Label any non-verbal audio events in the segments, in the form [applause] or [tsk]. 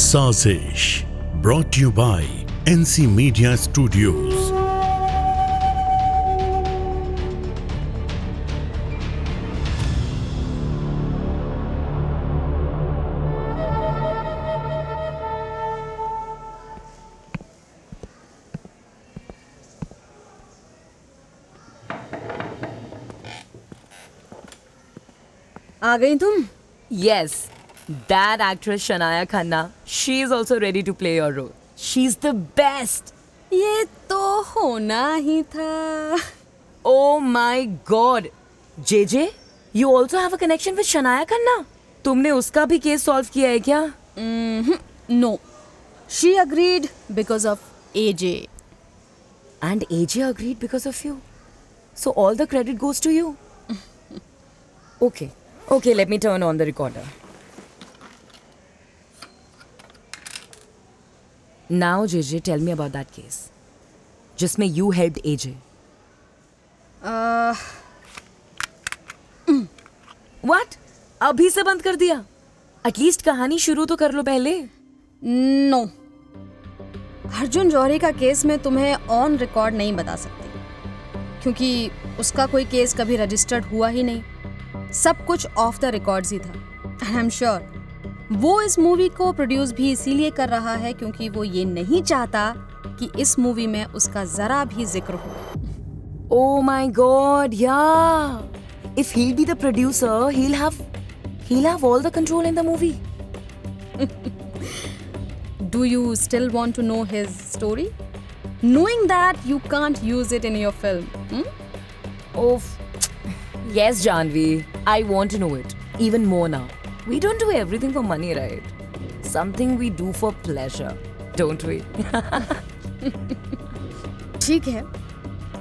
साजिश brought you by NC media studios आ गई तुम yes that actress Shania Khanna, she is also ready to play your role. She's the best. ये तो होना ही था Oh my god. JJ, you also have a connection with Shania Khanna? तुमने उसका भी केस सॉल्व किया है क्या no she agreed because of AJ And AJ agreed because of you. So all the credit goes to you. [laughs] okay. Okay, let me turn on the recorder. Now J J tell me about that case जिसमें you help AJ what अभी से बंद कर दिया at least कहानी शुरू तो कर लो पहले नो no. अर्जुन जौहरी का केस में तुम्हें ऑन रिकॉर्ड नहीं बता सकती क्योंकि उसका कोई केस कभी रजिस्टर्ड हुआ ही नहीं सब कुछ ऑफ द रिकॉर्ड्स ही था आई एम श्योर वो इस मूवी को प्रोड्यूस भी इसीलिए कर रहा है क्योंकि वो ये नहीं चाहता कि इस मूवी में उसका जरा भी जिक्र हो ओ माई गॉड या if he be the producer he'll have have all the control in the movie do you still want to know his story knowing that you can't use it in your film. Hmm? Oh, [tsk] yes, Janvi. I want to know it even more now. We don't do everything for money, right? Something we do for pleasure, don't we? [laughs] ठीक है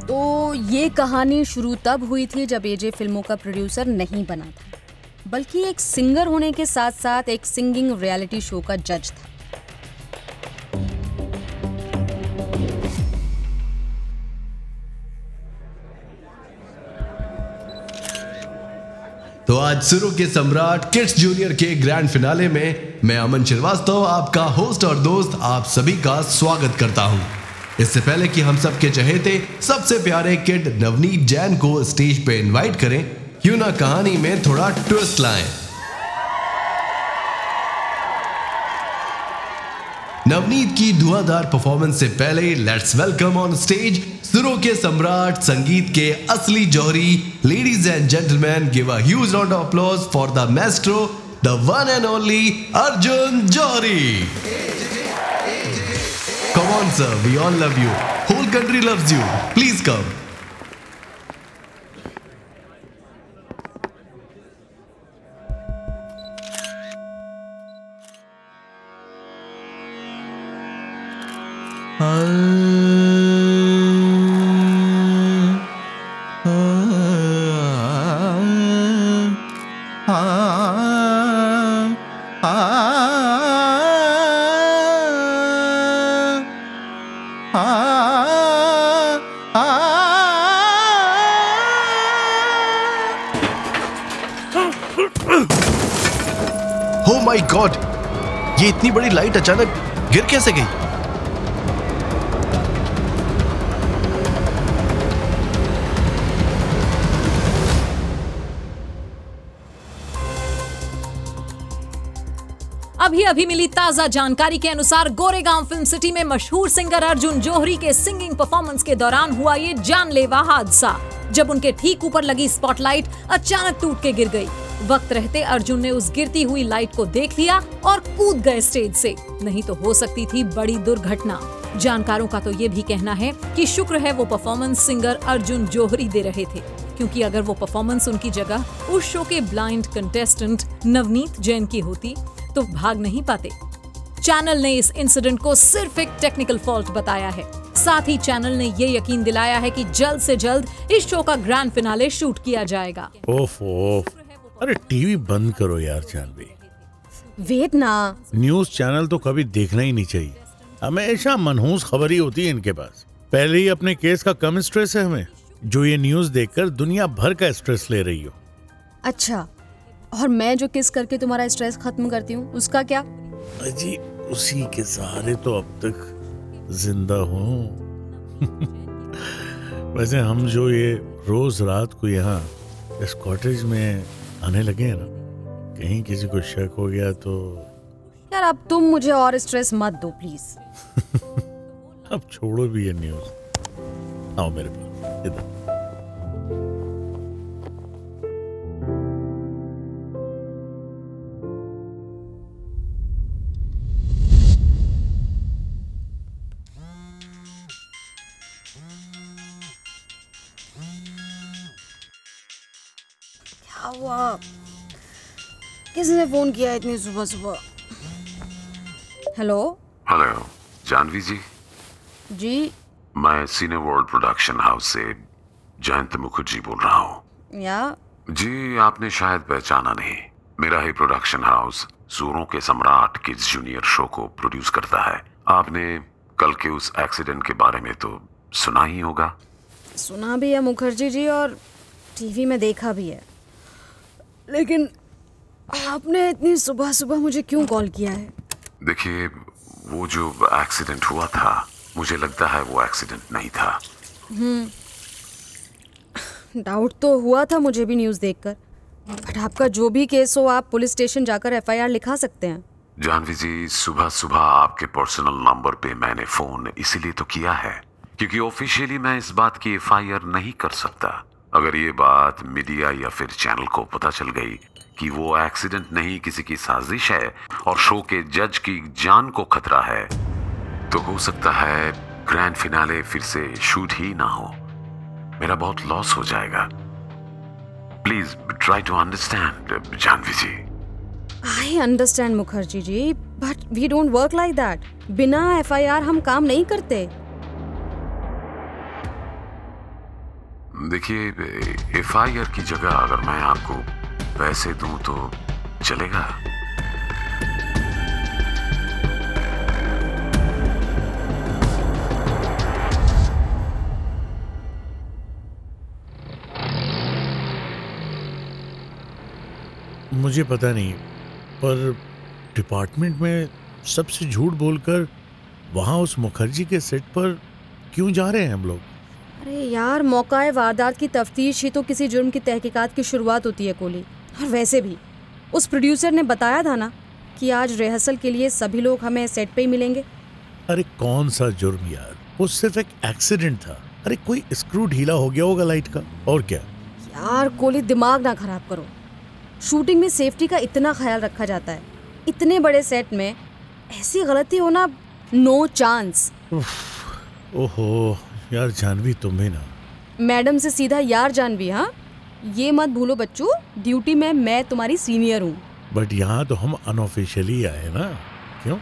तो ये कहानी शुरू तब हुई थी जब एजे फिल्मों का प्रोड्यूसर नहीं बना था बल्कि एक सिंगर होने के साथ साथ एक सिंगिंग रियलिटी शो का जज था आज सुरु के सम्राट किड्स जूनियर के ग्रैंड फिनाले में मैं अमन श्रीवास्तव आपका होस्ट और दोस्त आप सभी का स्वागत करता हूं इससे पहले कि हम सबके चहेते सबसे प्यारे किड नवनीत जैन को स्टेज पे इनवाइट करें क्यों ना कहानी में थोड़ा ट्विस्ट लाएं नवनीत की धुआंधार परफॉर्मेंस से पहले लेट्स वेलकम ऑन स्टेज सुरों के सम्राट संगीत के असली जौहरी ladies and gentleman give a huge round of applause for the maestro the one and only Arjun Johri come on sir we all love you whole country loves you please come god ये इतनी बड़ी light अचानक गिर कैसे गई अभी अभी मिली ताजा जानकारी के अनुसार गोरेगांव फिल्म सिटी में मशहूर सिंगर अर्जुन जोहरी के सिंगिंग परफॉर्मेंस के दौरान हुआ ये जानलेवा हादसा जब उनके ठीक ऊपर लगी स्पॉटलाइट अचानक टूट के गिर गई वक्त रहते अर्जुन ने उस गिरती हुई लाइट को देख लिया और कूद गए स्टेज से नहीं तो हो सकती थी बड़ी दुर्घटना जानकारों का तो ये भी कहना है कि शुक्र है वो परफॉर्मेंस सिंगर अर्जुन जोहरी दे रहे थे क्योंकि अगर वो परफॉर्मेंस उनकी जगह उस शो के ब्लाइंड कंटेस्टेंट नवनीत जैन की होती तो भाग नहीं पाते चैनल ने इस इंसिडेंट को सिर्फ एक टेक्निकल फॉल्ट बताया है साथ ही चैनल ने ये यकीन दिलाया है कि जल्द से जल्द इस शो का ग्रैंड फिनाले शूट किया जाएगा ओफ ओफ अरे टीवी बंद करो यार जानवी वेद ना न्यूज चैनल तो कभी देखना ही नहीं चाहिए हमेशा मनहूस खबर ही होती है इनके पास पहले ही अपने केस का कम स्ट्रेस है हमें जो ये न्यूज देखकर दुनिया भर का स्ट्रेस ले रही हो अच्छा और मैं जो किस करके तुम्हारा स्ट्रेस खत्म करती हूँ उसका क्या अजी उसी के सहारे तो अब तक जिंदा हूँ [laughs] वैसे हम जो ये रोज रात को यहाँ इस कॉटेज में आने लगे हैं ना कहीं किसी को शक हो गया तो यार अब तुम मुझे और स्ट्रेस मत दो प्लीज [laughs] अब छोड़ो भी ये न्यूज आओ मेरे पास इधर अल्लाह किसने फोन किया इतनी सुबह सुबह हेलो हेलो जानवी जी जी मैं सीने वर्ल्ड प्रोडक्शन हाउस से जयंत मुखर्जी बोल रहा हूँ या जी आपने शायद पहचाना नहीं मेरा ही प्रोडक्शन हाउस सूरों के सम्राट किड्स जूनियर शो को प्रोड्यूस करता है आपने कल के उस एक्सीडेंट के बारे में तो सुना ही होगा सुना भी है मुखर्जी जी और टीवी में देखा भी है लेकिन आपने इतनी सुबह सुबह मुझे क्यों कॉल किया है देखिए वो जो एक्सीडेंट हुआ था मुझे लगता है वो एक्सीडेंट नहीं था डाउट हम्म। तो हुआ था मुझे भी न्यूज़ देखकर बट आपका जो भी केस हो आप पुलिस स्टेशन जाकर एफआईआर लिखा सकते हैं जानवी जी सुबह सुबह आपके पर्सनल नंबर पे मैंने फोन इसीलिए तो किया है क्योंकि ऑफिशियली मैं इस बात की एफआईआर नहीं कर सकता अगर ये बात मीडिया या फिर चैनल को पता चल गई कि वो एक्सीडेंट नहीं किसी की साजिश है और शो के जज की जान को खतरा है तो हो सकता है ग्रैंड फिनाले फिर से शूट ही ना हो मेरा बहुत लॉस हो जाएगा please try to understand Janvi ji I understand Mukherjee ji but we don't work like that बिना एफआईआर हम काम नहीं करते देखिए एफ आई आर की जगह अगर मैं आपको पैसे दूं तो चलेगा मुझे पता नहीं पर डिपार्टमेंट में सबसे झूठ बोलकर वहां उस मुखर्जी के सेट पर क्यों जा रहे हैं हम लोग अरे यार मौका है वारदात की तफ्तीश ही तो किसी जुर्म की तहकीकात की शुरुआत होती है कोहली और वैसे भी उस प्रोड्यूसर ने बताया था ना कि आज रिहर्सल के लिए सभी लोग हमें सेट पे ही मिलेंगे अरे कौन सा जुर्म यार वो सिर्फ एक एक्सीडेंट था अरे कोई स्क्रू ढीला हो गया होगा लाइट का और क्या यार कोहली दिमाग ना खराब करो शूटिंग में सेफ्टी का इतना ख्याल रखा जाता है इतने बड़े सेट में ऐसी गलती होना नो चांस ओहो यार जानवी तुम भी ना मैडम से सीधा यार जानवी हाँ ये मत भूलो बच्चू ड्यूटी में मैं तुम्हारी सीनियर हूँ बट यहाँ तो हम अनऑफिशियली आए ना क्यों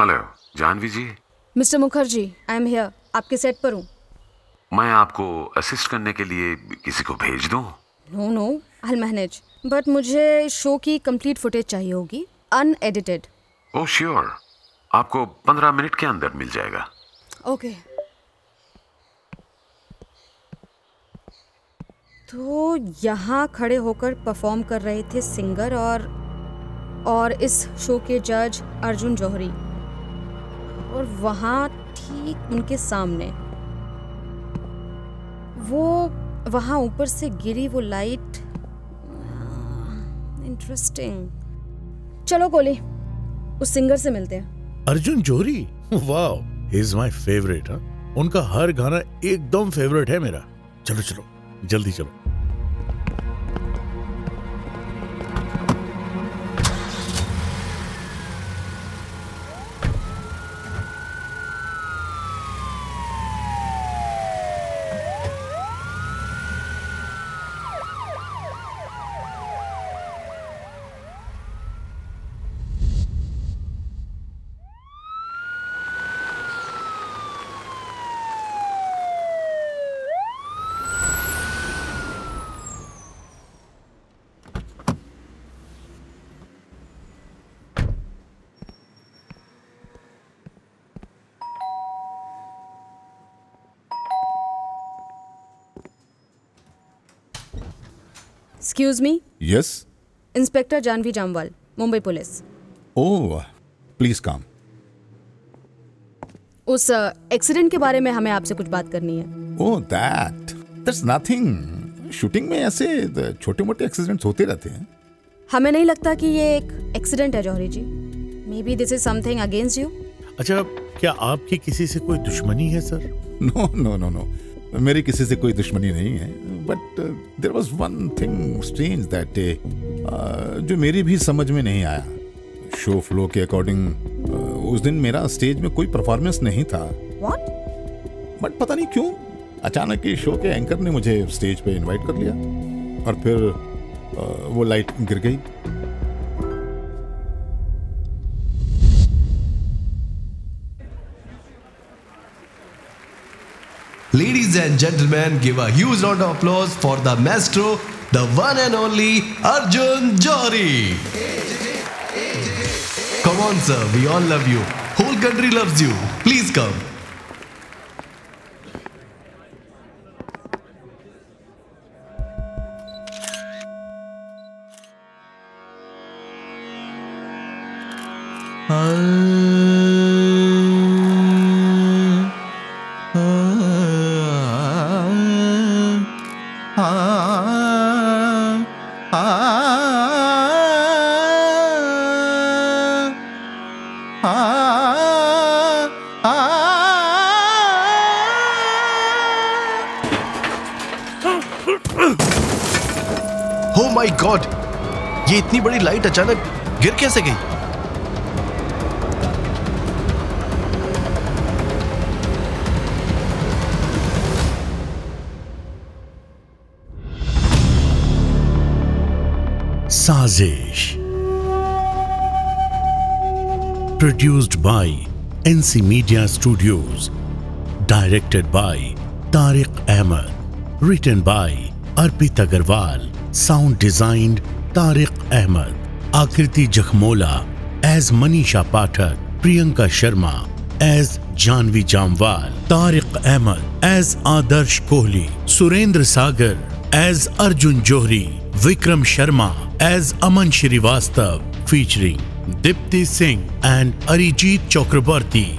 Hello. Janvi ji mister Mukherjee I am here आपके सेट पर हूँ मैं आपको असिस्ट करने के लिए किसी को भेज दूँ no no I manage but मुझे शो की कंप्लीट फुटेज चाहिए होगी अनएडिटेड ओह श्योर आपको पंद्रह मिनट के अंदर मिल जाएगा ओके okay. तो यहाँ खड़े होकर परफॉर्म कर रहे थे सिंगर और और इस शो के जज अर्जुन जौहरी और वहाँ ठीक उनके सामने वो वहाँ ऊपर से गिरी वो लाइट हाँ, इंटरेस्टिंग चलो कोली उस सिंगर से मिलते हैं Arjun Johari wow is my favourite उनका हर गाना एकदम फेवरेट है मेरा चलो चलो जल्दी चलो excuse me yes inspector Janvi Jamwal Mumbai police oh please काम उस एक्सीडेंट uh, के बारे में हमें आपसे कुछ बात करनी है oh that that's nothing shooting में ऐसे छोटे मोटे एक्सीडेंट्स होते रहते हैं हमें नहीं लगता कि ये एक एक्सीडेंट है Johri ji may be this is something against you अच्छा क्या आपकी किसी से कोई दुश्मनी है sir no no no no मेरी किसी से कोई दुश्मनी नहीं है but there was one thing strange that day जो मेरी भी समझ में नहीं आया शो फ्लो के अकॉर्डिंग uh, उस दिन मेरा स्टेज में कोई परफॉर्मेंस नहीं था What? बट पता नहीं क्यों अचानक ही शो के एंकर ने मुझे स्टेज पे इनवाइट कर लिया और फिर uh, वो लाइट गिर गई Ladies and gentlemen, give a huge round of applause for the maestro, the one and only Arjun Jori. Come on, sir, we all love you. Whole country loves you. Please come. Oh my god ये इतनी बड़ी light अचानक गिर कैसे गई साजिश produced by NC media studios directed by Tariq Ahmed Written by Arpit Agarwal. Sound designed Tariq Ahmed. Akriti Jakhmola as Manisha Pathak. Priyanka Sharma as Janvi Jamwal. Tariq Ahmed as Adarsh Kohli. Surendra Sagar as Arjun Johri. Vikram Sharma as Aman Srivastav, featuring Dipti Singh and Arijit Chakrabarti.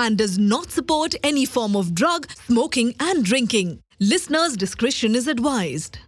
and does not support any form of drug, smoking, and drinking. Listeners' discretion is advised.